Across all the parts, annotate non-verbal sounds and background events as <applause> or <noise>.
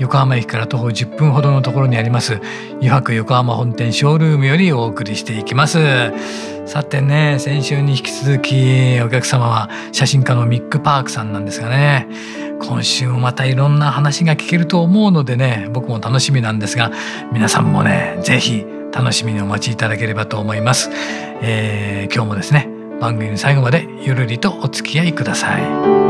横浜駅から徒歩10分ほどのところにあります油白横浜本店ショールームよりお送りしていきます。さてね先週に引き続きお客様は写真家のミック・パークさんなんですがね今週もまたいろんな話が聞けると思うのでね僕も楽しみなんですが皆さんもね是非楽しみにお待ちいただければと思います、えー、今日もですね番組の最後までゆるりとお付き合いください。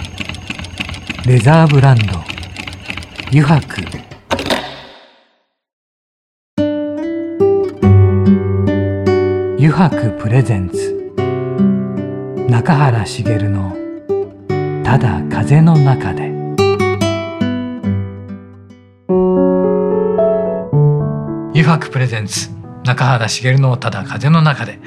レザーブランド。油白。油白プレゼンツ。中原茂の「ただ風の中で」油白プレゼンツ。中原茂の「ただ風の中で」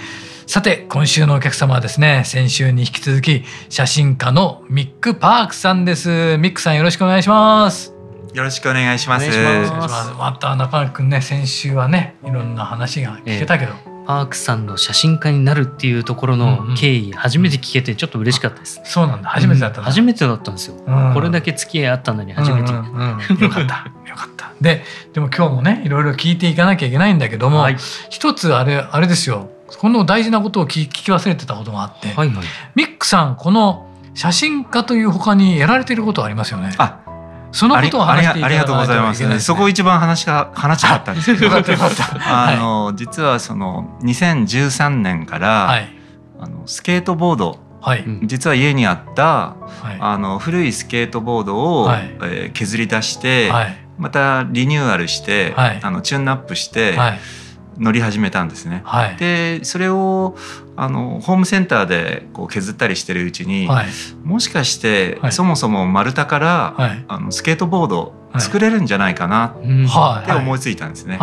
さて今週のお客様はですね先週に引き続き写真家のミック・パークさんです。ミックさんよろしくお願いします。よろしくお願いします。また中原くんね先週はねいろんな話が聞けたけど、えー、パークさんの写真家になるっていうところの経緯、うん。うん、初めて聞けてちょっと嬉しかったです。そうなんだ。初めてだった、うん、初めてだったんですよ、うん、これだけ付き合いあったのに初めて、うん。うんうん、よかった。よかった。ででも今日もねいろいろ聞いていかなきゃいけないんだけども、はい、一つあれあれですよこの大事なことを聞き忘れてたことがあって、はいはい、ミックさんこの写真家というほかにやられていることありますよね。あそのことを話していただいてありがとうございます、ね、そこ一番話が話したかったんですけど <laughs> あの、はい、実はその2013年から、はい、あのスケートボードはい、実は家にあった、はい、あの古いスケートボードを、はい、えー、削り出して、はい、またリニューアルして、はい、あのチューンアップして、はい、乗り始めたんですね。はい、でそれをあのホームセンターでこう削ったりしてるうちに、はい、もしかして、はい、そもそも丸太から、はい、あのスケートボード作れるんじゃないかなって思いついたんですね。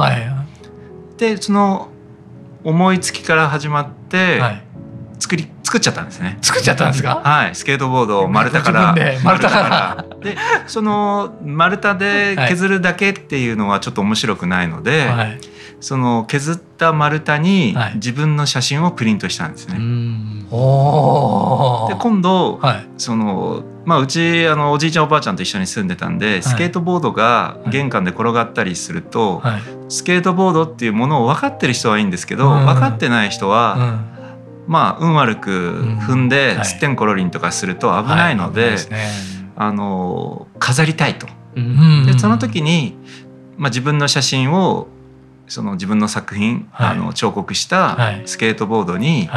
でその思いつきから始まって、作り作っちゃったんですね。作っちゃったんですか？はい、スケートボードを丸太から。丸太から。で、その丸太で削るだけっていうのはちょっと面白くないので、はい、その削った丸太に自分の写真をプリントしたんですね。はい、で今度、はい、そのまあうちあのおじいちゃんおばあちゃんと一緒に住んでたんで、スケートボードが玄関で転がったりすると、スケートボードっていうものを分かってる人はいいんですけど、分かってない人は、まあ運悪く踏んで、すってんころりんとかすると危ないので、あの飾りたいと。でその時に、まあ、自分の写真をその自分の作品、はい、あの彫刻したスケートボードに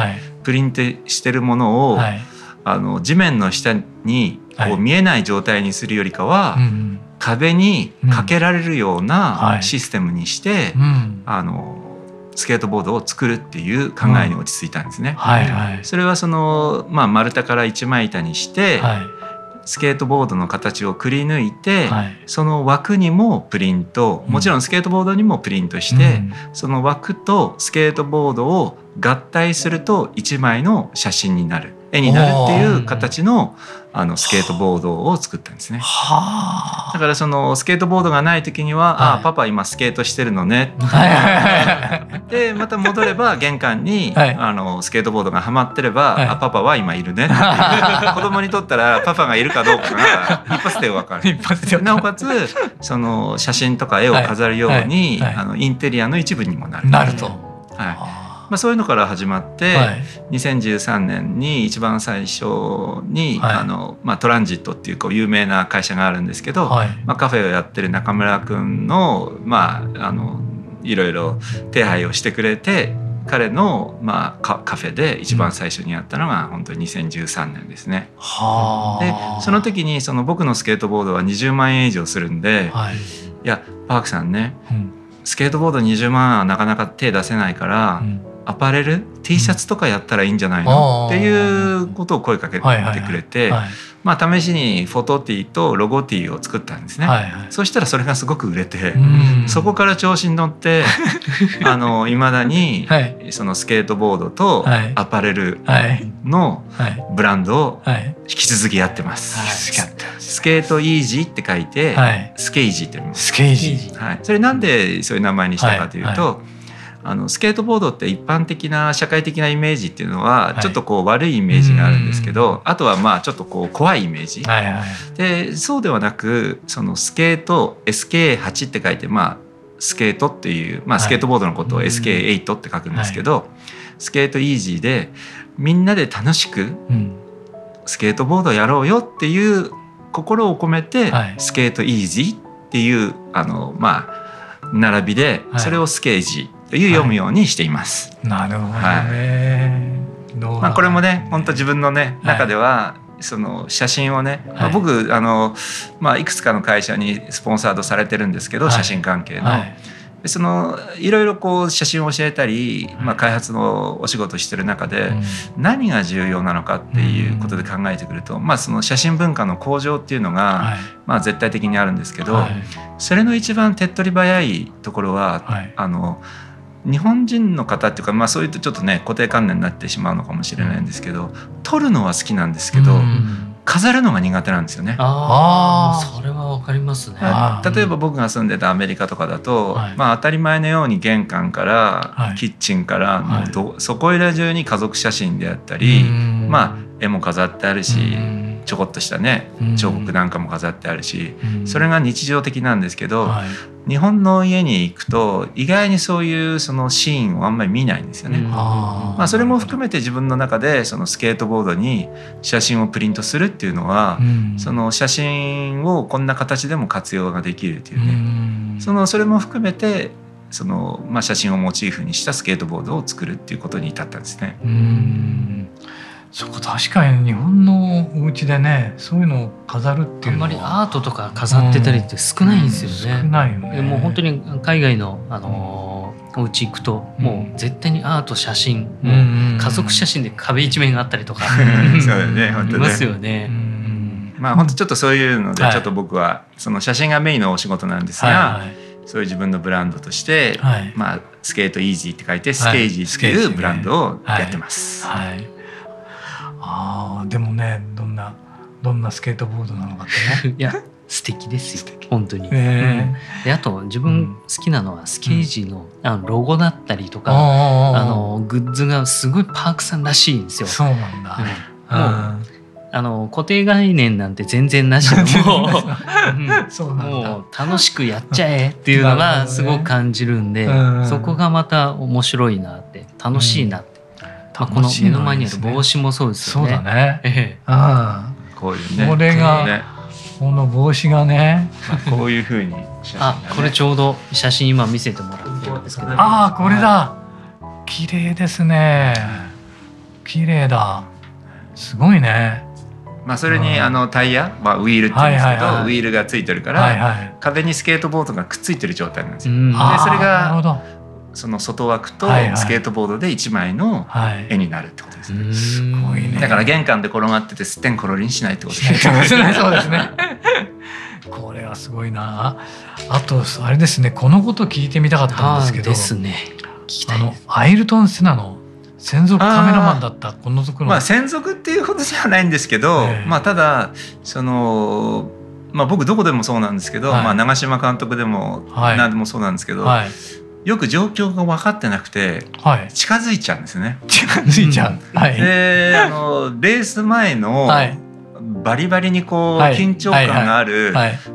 プリントしてるものを、はい、あの地面の下にこう見えない状態にするよりかは、壁にかけられるようなシステムにして、あのスケートボードを作るっていう考えに落ち着いたんですね。はい。はい、それはその、まあ、丸太から一枚板にして、はいスケートボードの形をくり抜いて、はい、その枠にもプリント。もちろんスケートボードにもプリントして、うん、その枠とスケートボードを合体すると1枚の写真になる。絵になるっていう形のあのスケートボードを作ったんですね。だからそのスケートボードがない時には「はい、あパパ今スケートしてるのね」でまた戻れば玄関に、はい、あのスケートボードがはまってれば「はい、あパパは今いるね」子供にとったらパパがいるかどうかが一発で分かる。なおかつその写真とか絵を飾るように、あのインテリアの一部にもなる。なると。はいまあ、そういうのから始まって、はい、2013年に一番最初に、はい、あのまあ、トランジットっていうこう有名な会社があるんですけど、はい、まあ、カフェをやってる中村君の,、まあ、あのいろいろ手配をしてくれて彼の、まあ、カフェで一番最初にやったのが本当に2013年ですね。でその時にその僕のスケートボードは20万円以上するんで、はい、いやパークさんね、うん、スケートボード20万はなかなか手出せないから、うん、アパレル T シャツとかやったらいいんじゃないの、っていうことを声かけてくれて、まあ、試しにフォトティーとロゴティーを作ったんですね、はいはい、そしたらそれがすごく売れてそこから調子に乗って <laughs> あの未だにそのスケートボードとアパレルのブランドを引き続きやってます。スケートイージーって書いて、スケイジーって読みます。スケイジー。はい。それなんでそういう名前にしたかというと、あのスケートボードって一般的な社会的なイメージっていうのはちょっとこう悪いイメージがあるんですけど、はい、あとはまあちょっとこう怖いイメージ、はいはい、でそうではなくそのスケート SK8 って書いてまあスケートっていう、まあ、スケートボードのことを SK8 って書くんですけど、はい、スケートイージーでみんなで楽しくスケートボードやろうよっていう心を込めて、スケートイージーっていうあのまあ並びでそれをスケージという読むようにしています。なるほどね。はい、まあこれもね本当自分のね中では、その写真をね、まあ、僕あの、まあ、いくつかの会社にスポンサードされてるんですけど、写真関係の。そのいろいろこう写真を教えたり、まあ、開発のお仕事してる中で何が重要なのかっていうことで考えてくると、まあ、その写真文化の向上っていうのが、まあ、絶対的にあるんですけど、それの一番手っ取り早いところは、あの日本人の方っていうか、まあ、そういうとちょっとね固定観念になってしまうのかもしれないんですけど撮るのは好きなんですけど、飾るのが苦手なんですよね。ああ、それはわかりますね。例えば僕が住んでたアメリカとかだと、はい、まあ当たり前のように玄関から、はい、キッチンからもうど、はい、そこいら中に家族写真であったり、まあ絵も飾ってあるし。ちょこっとしたね彫刻なんかも飾ってあるし、それが日常的なんですけど、日本の家に行くと意外にそういうそのシーンをあんまり見ないんですよね。まあ、それも含めて自分の中でそのスケートボードに写真をプリントするっていうのは、その写真をこんな形でも活用ができるっていうね、そのそれも含めてその、まあ、写真をモチーフにしたスケートボードを作るっていうことに至ったんですね。うんそこ確かに日本のお家でねそういうのを飾るっていうのはあんまりアートとか飾ってたりって少ないんですよね。うん、少ないよね。もう本当に海外のあのー、お家行くと、もう絶対にアート写真、うん、家族写真で壁一面があったりとか、そうよね本当ね。いますよね。まあ本当ちょっとそういうので、ちょっと僕はその写真がメインのお仕事なんですが、はいはい、そういう自分のブランドとして、はい、まあスケートイージーって書いてスケージーっていうブランドをやってます。はい、はいああでもねどんなどんなスケートボードなのかってね。<laughs> いや素敵ですよ。本当に、え。ー、うん、であと自分好きなのはスケージの,、あのロゴだったりとか、あのグッズがすごいパークさんらしいんですよ。そうなんだ、うん、あの固定概念なんて全然なしでも。もう楽しくやっちゃえっていうのがすごく感じるんで、ね、そこがまた面白いなって楽しいなってあこの目の前にある帽子もそうですよね。そうだね。ええ、ああ、こういうね。これが、ね、この帽子がね、こういうふうに、ね、あ、これちょうど写真今見せてもらってるんですけど。ああ、これだ。綺麗ですね。綺麗だ。すごいね。まあ、それにあのタイヤ、まあ、ウィールって言うんですけど、ウィールがついてるから、壁にスケートボードがくっついてる状態なんですよ。でそれがその外枠とスケートボードで1枚の絵になるってことですね。すごいね。だから玄関で転がっててすってんころりんしないってことですね。そうですね。これはすごいな。あとあれですね。このこと聞いてみたかったんですけど。ですね。あのアイルトンセナの専属カメラマンだったこの族の。まあ専属っていうことじゃないんですけど、えー、まあただその。まあ、僕どこでもそうなんですけど、はい、まあ、長嶋監督でも何でもそうなんですけど、はい、よく状況が分かってなくて、はい、近づいちゃうんですね。近づいちゃう。はい、であのレース前の、バリバリにこう、緊張感がある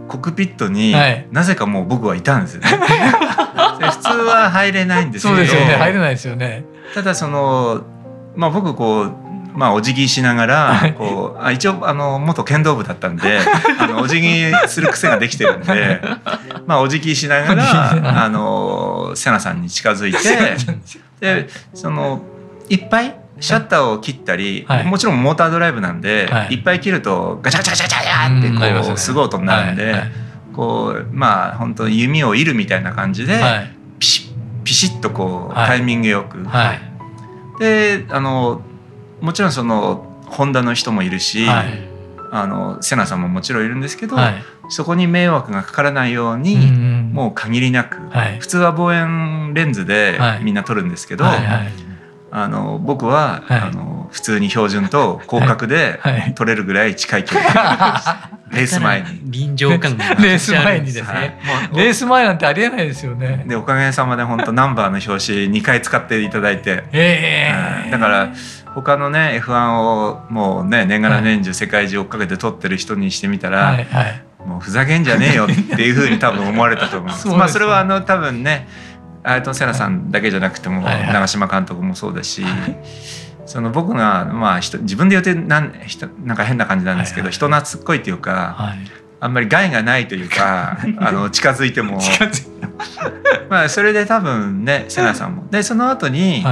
コックピットに、なぜかもう僕はいたんですよね。<laughs> 普通は入れないんですけど。そうですよね。入れないですよね。ただそのまあ僕こうまあ、お辞儀しながらこうあ一応あの元剣道部だったんで <laughs> あのお辞儀する癖ができてるんで、<laughs> まあ、お辞儀しながらあの瀬名さんに近づいて <laughs> でそのいっぱいシャッターを切ったり、はい、もちろんモータードライブなんで、はい、いっぱい切るとガチャガチャガチャガチャってこう、ね、すごい音になるんで、こうまあ本当弓を射るみたいな感じで、ピシッピシッとこう、タイミングよく。であのもちろんそのホンダの人もいるし、はい、あのセナさんももちろんいるんですけど、はい、そこに迷惑がかからないように、うん、もう限りなく、はい、普通は望遠レンズでみんな撮るんですけど、あの僕は、あの普通に標準と広角で撮れるぐらい近い距離、<laughs> レース前に。臨場感が <laughs> レース前にですね、レース前なんてありえないですよね。でおかげさまで本当ナンバーの表紙2回使っていただいて、えー、だから他のね F1 をもうね年がら年中世界中追っかけて撮ってる人にしてみたら、はいはい、もうふざけんじゃねえよ <laughs> っていうふうに多分思われたと思います。まあそれはあの多分ねアイトン・セナさんだけじゃなくても、長嶋監督もそうだし、その僕がまあ自分で言うてなんなんか変な感じなんですけど、人懐っこいっていうか、あんまり害がないというか <laughs> あの近づいても。<laughs> まあそれで多分ねセナさんも。でその後に、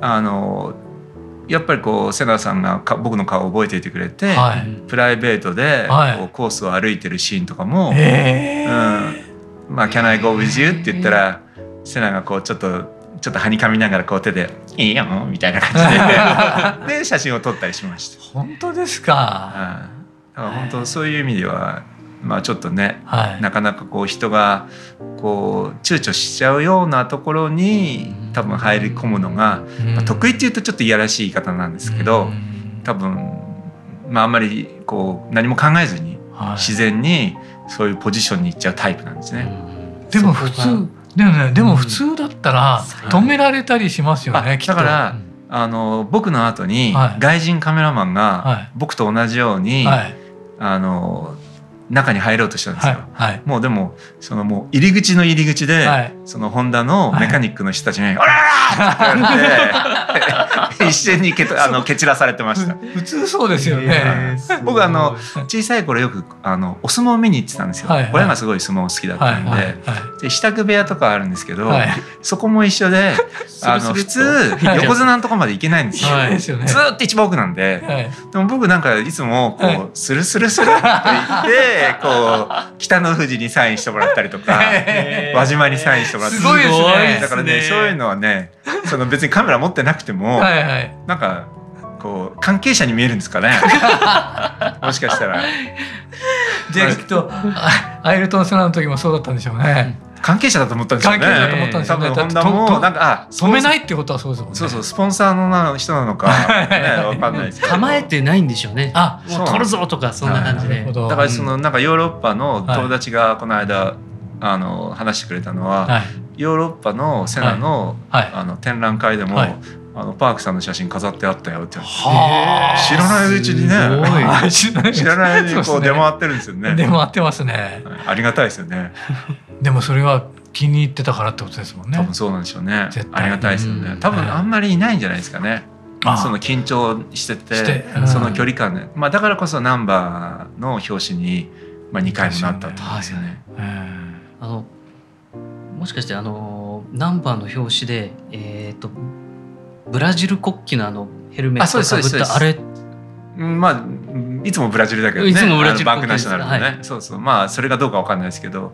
あのやっぱりこう瀬名さんが僕の顔を覚えていてくれて、はい、プライベートでこうコースを歩いてるシーンとかも「うん。まあ、Can I go with you?」って言ったら瀬名がこうちょっとちょっとはにかみながらこう手で「いいよ」みたいな感じで。<laughs> で写真を撮ったりしました。本当ですか、うん、だから本当そういう意味ではまあ、ちょっとね、はい、なかなかこう人がこう躊躇しちゃうようなところに多分入り込むのが、まあ、得意っていうとちょっといやらしい言い方なんですけど多分、まあ、あんまりこう何も考えずに自然にそういうポジションに行っちゃうタイプなんですね。でも普通でもね。でも普通だったら止められたりしますよね、だからあの僕の後に外人カメラマンが僕と同じように、はい、あの中に入ろうとしたんですよ、はいはい、もうでもそのもう入り口の入り口で、はい、そのホンダのメカニックの人たちに「おらら!」って一斉にけあの蹴散らされてました普通そうですよね僕あの小さい頃よくあのお相撲を見に行ってたんですよ、はいはい、親がすごい相撲好きだったんでで支度部屋とかあるんですけど、はい、そこも一緒であの普通横綱のとこまで行けないんですよ、はい、ずっと一番奥なんで、でも僕なんかいつもこうスルスルスルって言って <laughs> こう北の富士にサインしてもらったりとか輪島にサインしてもらったりすごいですね。だからねそういうのはねその別にカメラ持ってなくてもはい、はい、なんかこう関係者に見えるんですかね。<laughs> もしかしたら。じゃあきっとアイルトン・セナの時もそうだったんでしょうね。関係者だと思ったんですよね。関係者だと思ったんですよね。多分ホンダもなんか止めないってことはそうですもんね。そうそうスポンサーの人なのか <laughs> ねわかんないです構えてないんでしょうね。あ、もう取るぞとかそんな感じで。だからそのなんかヨーロッパの友達がこの間あの話してくれたのは、ヨーロッパのセナのあの展覧会でも。あのパークさんの写真飾ってあったよって知らないうちにね <laughs> 知らないうちにこう出回ってるんですよね。出回ってますね。ありがたいですよね <laughs> でもそれは気に入ってたからってことですもんね。多分そうなんでしょうね。ありがたいですよね。多分あんまりいないんじゃないですかね。その緊張しててその距離感で、まあ、だからこそナンバーの表紙に、まあ、2回もなったと思うんですよね。あのもしかしてあのナンバーの表紙で、えーとブラジル国旗のあのヘルメットをかぶったあれ？まあいつもブラジルだけどね。いつもブラジルバンクナショナルのね、はい、そうそう。まあそれがどうかわかんないですけど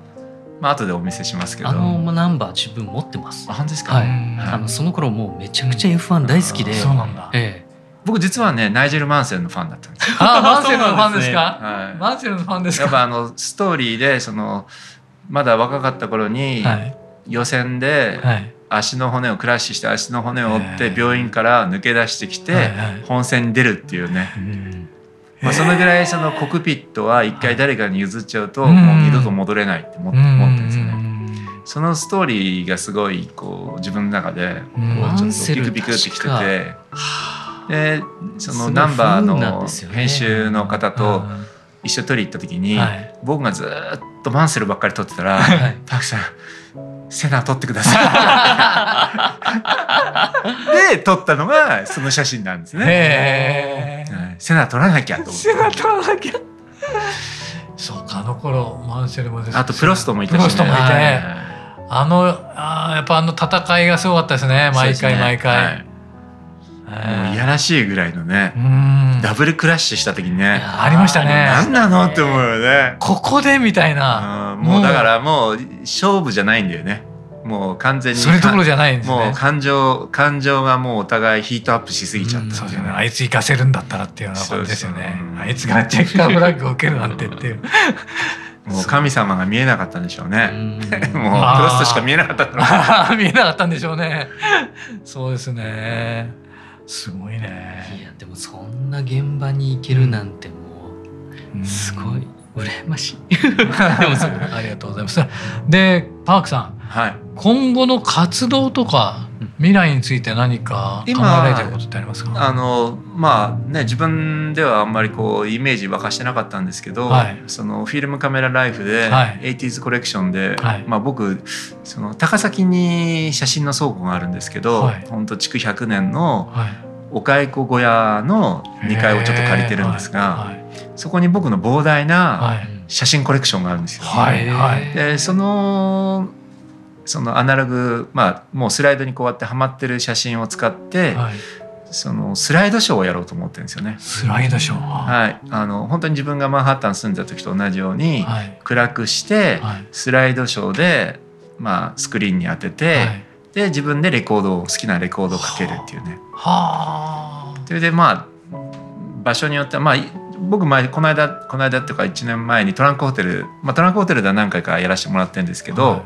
まあ後でお見せしますけど。あのナンバー自分持ってます。あ本当ですか、はい、あのその頃もうめちゃくちゃ F1 大好きで、そうなんだ、ええ。僕実はねナイジェル・マンセルのファンだったんですああ <laughs> マンセルのファンですか？はい、マンセルのファンですか？やっぱあのストーリーでそのまだ若かった頃に予選で、はい。足の骨をクラッシュして足の骨を折って病院から抜け出してきて本戦に出るっていうね、まあ、そのぐらいそのコクピットは一回誰かに譲っちゃうともう二度と戻れないって思ってるんですよね。そのストーリーがすごいこう自分の中でこうちょっとビクビクってきててでそのナンバーの編集の方と一緒取り行った時に僕がずっとマンセルばっかり撮ってたら「はい、パクさんセナ撮ってください」<laughs> で撮ったのがその写真なんですね。セナ撮らなきゃと思って。セナ撮らなきゃ。そうかあの頃マンセルもあとプロストもいたし、ね、プロストもいて、あのあやっぱあの戦いがすごかったですね。毎回毎回。いやらしいぐらいのねダブルクラッシュした時にねありましたね。何なのって思うよね。ここでみたいな。もうだからもう勝負じゃないんだよね。もう完全にそれどころじゃないんですね。もう感情感情がもうお互いヒートアップしすぎちゃった、そうですね。あいつ行かせるんだったらっていうような感じですよね。あいつがチェッカーフラッグを受けるなんてっていう。<laughs> もう神様が見えなかったんでしょうね。<laughs> もうクロストしか見えなかった <laughs> 見えなかったんでしょうね。そうですね。すごいね。いやでもそんな現場に行けるなんてもうすごい。羨ましい。<laughs> でもありがとうございます。でパークさん、はい、今後の活動とか未来について何か考えられてることってありますか？あのまあね自分ではあんまりこうイメージ沸かしてなかったんですけど、はい、そのフィルムカメラライフで、はい、80s コレクションで、はい、まあ、僕その高崎に写真の倉庫があるんですけど、はい、ほんと築100年のお蚕小屋の2階をちょっと借りてるんですが、そこに僕の膨大な写真コレクションがあるんですよ。でそのそのアナログ、まあ、もうスライドにこうやってはまってる写真を使って、はい、そのスライドショーをやろうと思ってるんですよね。スライドショー？はい。あの本当に自分がマンハッタン住んでた時と同じように、はい、暗くして、はい、スライドショーで、まあ、スクリーンに当てて、で自分でレコードを好きなレコードをかけるっていうね。はあ。それでまあ場所によってはまあ僕前この間この間っていうか1年前にトランクホテル、まあ、トランクホテルでは何回かやらせてもらってるんですけど、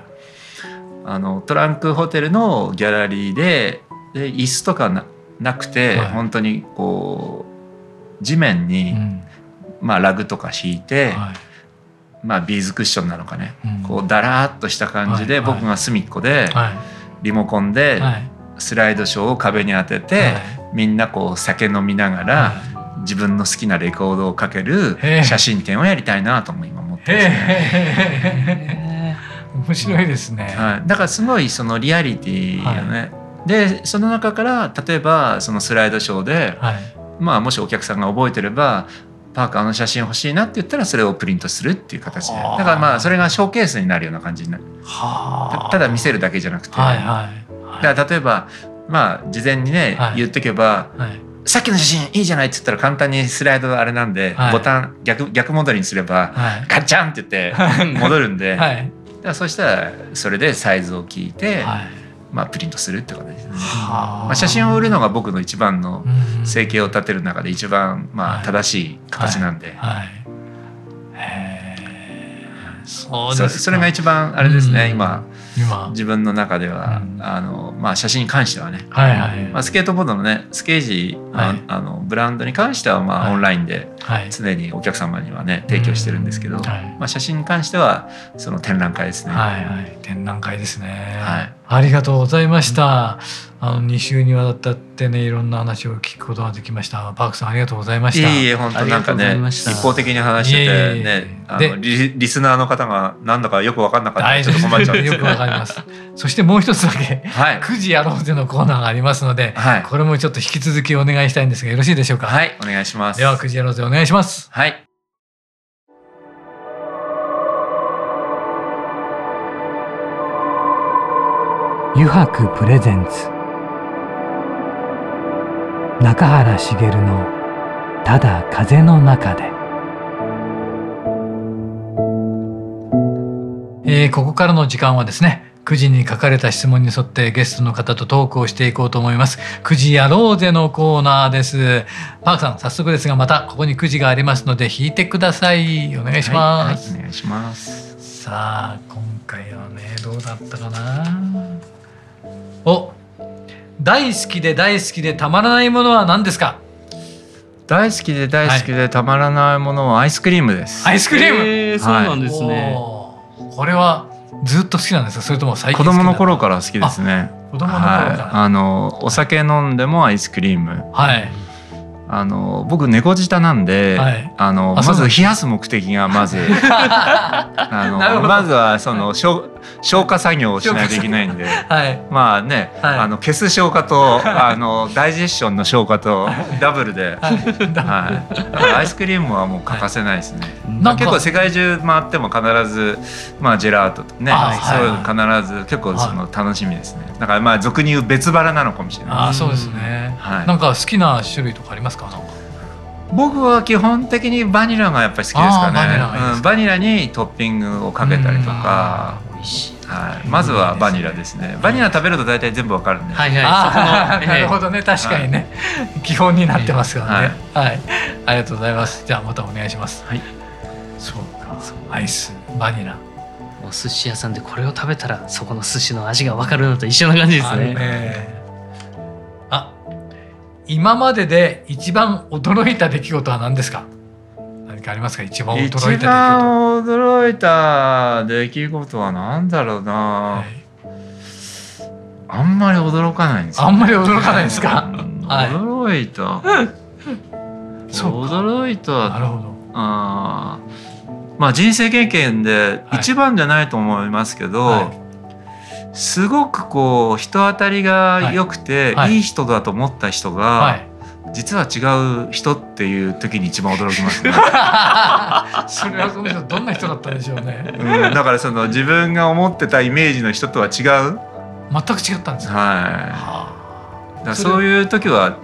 あのトランクホテルのギャラリーでで椅子とかななくて、はい、本当にこう地面に、うん、まあ、ラグとか敷いて、はい、まあ、ビーズクッションなのかね、うん、こうだらっとした感じで、はい、僕が隅っこで、リモコンでスライドショーを壁に当てて、みんなこう酒飲みながら、自分の好きなレコードをかける写真展をやりたいなとも今思ってますね。面白いですね、はい、だからすごいそのリアリティよね、はい、でその中から例えばそのスライドショーで、はい、まあもしお客さんが覚えてればパークあの写真欲しいなって言ったらそれをプリントするっていう形で。だからまあそれがショーケースになるような感じになる。ただ見せるだけじゃなくて、はいはい、だから例えばまあ事前にね、言ってけば、さっきの写真いいじゃないって言ったら簡単にスライドあれなんで、ボタン逆逆戻りにすれば、ガチャンって言って戻るんで、だそしたらそれでサイズを聞いて、はい、まあ、プリントするってことですね。まあ、写真を売るのが僕の一番の生計を立てる中で一番まあ正しい形なんで。そうそそれが一番あれですね、今今自分の中では、うん、あのまあ、写真に関してはね、はいはい。まあ、スケートボードのねスケージ、はい、あのブランドに関しては、まあ、オンラインで常にお客様にはね提供してるんですけど、はい、まあ、写真に関してはその展覧会ですね。はいはい、展覧会ですね、はい、ありがとうございました。うんあの2週にわたってねいろんな話を聞くことができました。パークさんありがとうございました。いえいえ本当なんかね一方的に話しててねあのリリスナーの方がなんだかよく分かんなかった。ちょっと困っちゃうんですよくわかります。そしてもう一つだけ、はい、9時やろうぜのコーナーがありますので、はい、これもちょっと引き続きお願いしたいんですがよろしいでしょうか？はいお願いします。では9時やろうぜお願いします。はい油白プレゼンツ。中原茂の「ただ風の中で」えー、ここからの時間はですね9時に書かれた質問に沿ってゲストの方とトークをしていこうと思います。9時やろうぜのコーナーです。パークさん早速ですがまたここに9時がありますので引いてください。お願いします、はいはい、お願いします。さあ今回はねどうだったかなお大好きで大好きでたまらないものは何ですか？大好きで大好きでたまらないものはアイスクリームです。アイスクリーム、えー、そうなんですね。これはずっと好きなんですか？それとも最近子供の頃から好きですね。子供の頃から、はい、あのお酒飲んでもアイスクリーム。はい。あの僕猫舌なんで、はい、あのまず冷やす目的がまず <laughs> あのまずはその消消化作業をしないといけないんで、はい、まあね、はい、あの消す消化とあのダイジェッションの消化とダブルで、はい、<laughs> アイスクリームはもう欠かせないですね。まあ、結構世界中回っても必ずまあジェラートとね、そういうの必ず結構その楽しみですね。だからまあ俗に言う別腹なのかもしれない。あそうですね。はい、なんか好きな種類とかありますか？僕は基本的にバニラがやっぱり好きですかね。うん、バニラにトッピングをかけたりとか。美味しい。はい、まずはバニラですね。バニラ食べると大体全部わかるんで。はいはい。なるほどね、確かにね、基本になってますからね、はい。ありがとうございます。じゃあまたお願いします。はい。そうか、アイス、バニラ。お寿司屋さんでこれを食べたらそこの寿司の味がわかるのと一緒な感じですね。あ、今までで一番驚いた出来事は何ですか？何かありますか？一番驚いた出来事。一番驚いた出来事は何だろうな。はい、あんまり驚かないんです、ね、あんまり驚かないですか？驚いた。驚いた。なるほど。ああ。まあ、人生経験で一番じゃないと思いますけど、はい、すごくこう人当たりが良くて、いい人だと思った人が、実は違う人っていう時に一番驚きますね。<laughs> それはその人どんな人だったんでしょうね。うん、だからその自分が思ってたイメージの人とは違う？全く違ったんですはい。はあ、だそういう時は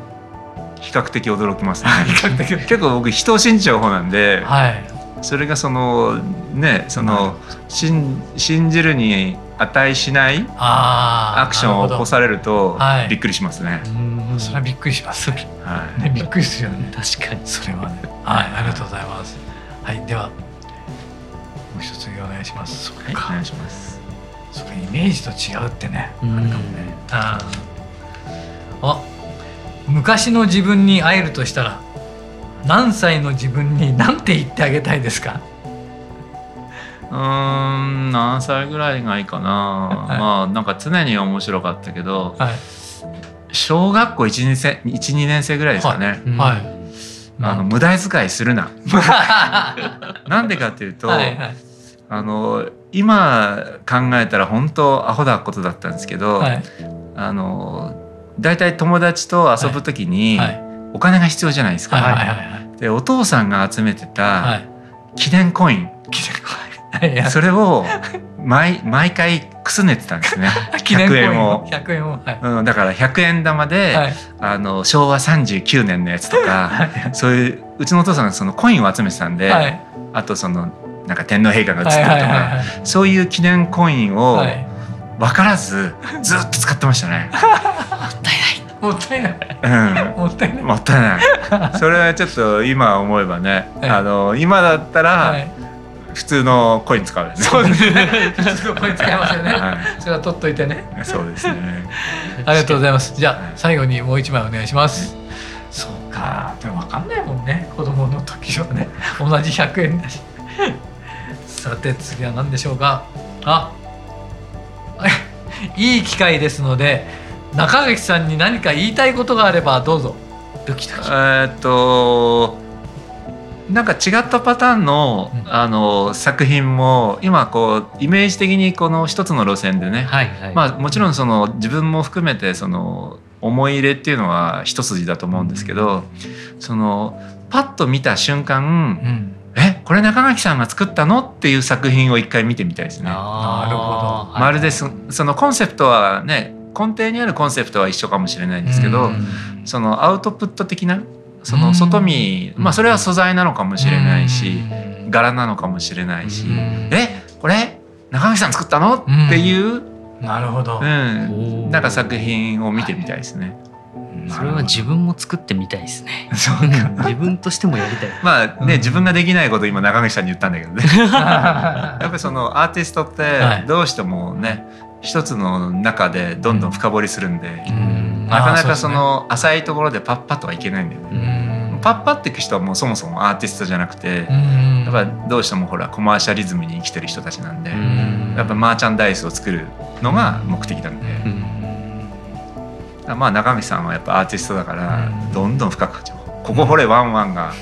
比較的驚きますね。<laughs> 結構僕人を信じちゃう方なんで。はい。それがそのねその信信じるに値しないアクションを起こされるとびっくりしますね。それはびっくりします。はい、ねびっくりするよね。確かにそれはね。<laughs> はい、ありがとうございます。はい、ではもう一つお願いします。はい、お願いします。それイメージと違うってね。あるかもね。ああ、昔の自分に会えるとしたら。何歳の自分に何て言ってあげたいですか？うん何歳ぐらいがいいかな、はい、まあなんか常に面白かったけど、はい、小学校12年 ,1 2年生ぐらいですかね、はい、あの無駄遣いするな。<laughs> なんでかっていうと、はいはい、あの今考えたら本当アホなことだったんですけど、はい、あの大体友達と遊ぶ時に、はい。お金が必要じゃないですか。はいはいはい、でお父さんが集めてた記念コイン、記念コイン。それを毎毎回くすねてたんですね。<laughs> 100円を。1円を、はい。うん、だから100円玉で、はい、あの昭和39年のやつとか、<laughs> はい、そういううちのお父さんがそのコインを集めてたんで、はい、あとそのなんか天皇陛下が写ってるとか、そういう記念コインを分からずずっと使ってましたね。もったいないもったいない。うん、もったいない。もったいない。それはちょっと今思えばね、はい、あの今だったら、はい、普通のコイン使うね。そうですね。普通のコイン使いますよね。はい、それは取っといてね。そうですね。ありがとうございます。じゃあ最後にもう一枚お願いします。そうか。でもわかんないもんね。子供の時はね。同じ100円だし。さて次は何でしょうか。あ。<laughs> いい機会ですので。中垣さんに何か言いたいことがあればどうぞドキドキえっとなんか違ったパターンのうん、あの作品も今こうイメージ的にこの一つの路線でね、はいはい、まあ、もちろんその自分も含めてその思い入れっていうのは一筋だと思うんですけど、うん、そのパッと見た瞬間、うん。えこれ中垣さんが作ったのっていう作品を一回見てみたいですね。なるほど。まるでそのコンセプトはね根底にあるコンセプトは一緒かもしれないんですけど、そのアウトプット的なその外見、まあそれは素材なのかもしれないし、柄なのかもしれないし、えこれ中垣さん作ったの？っていう、なるほど、うん、なんか作品を見てみたいですね。それは自分も作ってみたいですね。<laughs> 自分としてもやりたい。まあね、自分ができないこと今中垣さんに言ったんだけどね。<laughs> やっぱりそのアーティストってどうしてもね、一つの中でどんどん深掘りするんで、うん、なかなかその浅いところでパッパとはいけないんだよね。パッパっていく人はもうそもそもアーティストじゃなくて、やっぱどうしてもほらコマーシャリズムに生きてる人たちなんで、やっぱマーチャンダイスを作るのが目的なんで、まあ中身さんはやっぱアーティストだからどんどん深くここ掘れワンワンが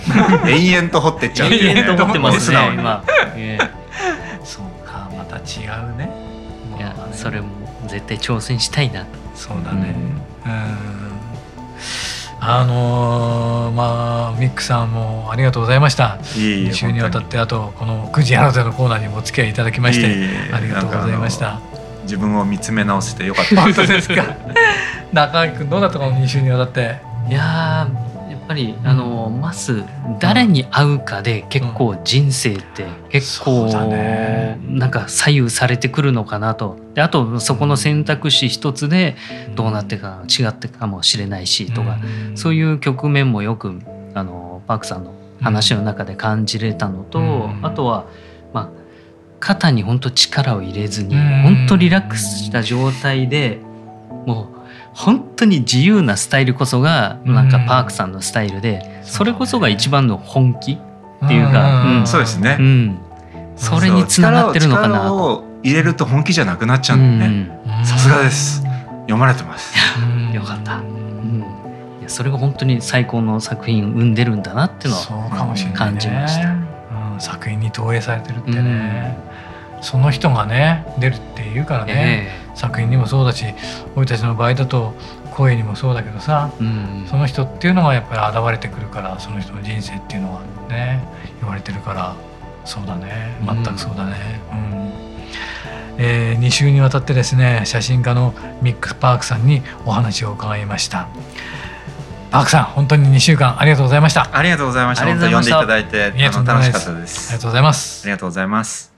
延々と掘ってっちゃう延々と掘ってますね今、<laughs> そうかまた違うね。いやそれも絶対挑戦したいなそうだね。うんあのー、まあミックさんもありがとうございました。2週にわたってあとこの9時あなたのコーナーにもお付き合いいただきましてありがとうございました。自分を見つめ直せてよかった。<laughs> 本当ですか？<laughs> 中井君どうだったこの2週にわたって？いやぱりあのまず誰に会うかで結構人生って結構なんか左右されてくるのかなと。であとそこの選択肢一つでどうなってか違ってかもしれないしとかそういう局面もよくあのパークさんの話の中で感じれたのとあとはまあ肩に本当力を入れずに本当リラックスした状態でもう本当に自由なスタイルこそがなんかパークさんのスタイルで、それこそが一番の本気っていうか、そうですね、うん、それにつながってるのかなと。入れると本気じゃなくなっちゃうんでね。さすがです。読まれてます。よかった、うん、いやそれが本当に最高の作品生んでるんだなっていうのは感じました、ね、うん、作品に投影されてるってね、その人がね出るっていうからね、えー作品にもそうだし俺たちの場合だと声にもそうだけどさ、うん、その人っていうのがやっぱり現れてくるからその人の人生っていうのはね言われてるからそうだね全くそうだね。うん、うん、えー、2週にわたってですね写真家のミック・パークさんにお話を伺いました。パークさん本当に2週間ありがとうございました。ありがとうございました。本当読んでいただいて楽しかったです。ありがとうございます。ありがとうございます。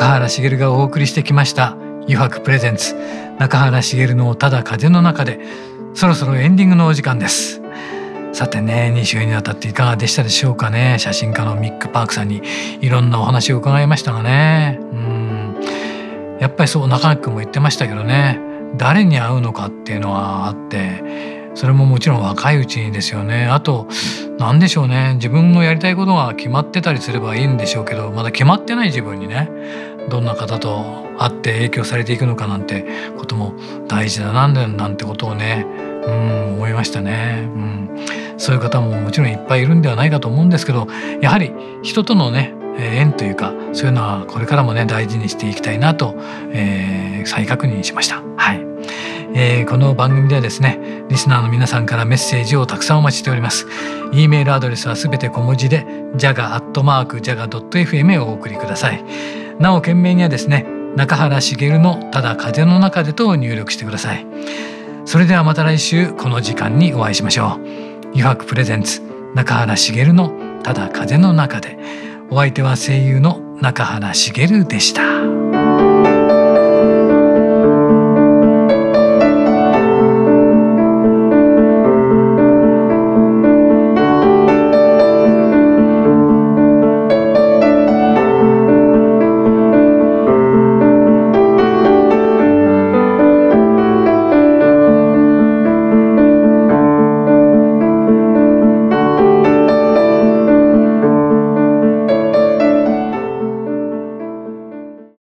中原茂がお送りしてきました「油白プレゼンツ。中原茂のただ風の中で」そろそろエンディングのお時間です。さてね2週にわたっていかがでしたでしょうかね。写真家のミック・パークさんにいろんなお話を伺いましたがね。うん。やっぱりそう中垣君も言ってましたけどね。誰に会うのかっていうのはあってそれももちろん若いうちにですよね。あと何でしょうね。自分のやりたいことが決まってたりすればいいんでしょうけどまだ決まってない自分にね。どんな方と会って影響されていくのかなんてことも大事だなんだよなんてことをねうん思いましたね、うん、そういう方ももちろんいっぱいいるんではないかと思うんですけどやはり人とのね縁というかそういうのはこれからもね大事にしていきたいなと、えー、再確認しました。はい。えー、この番組ではですねリスナーの皆さんからメッセージをたくさんお待ちしております。e メールアドレスはすべて小文字で jaga.jaga.fm へお送りください。なお件名にはですね中原茂のただ風の中でと入力してください。それではまた来週この時間にお会いしましょう。余白プレゼンツ中原茂のただ風の中で。お相手は声優の中原茂でした。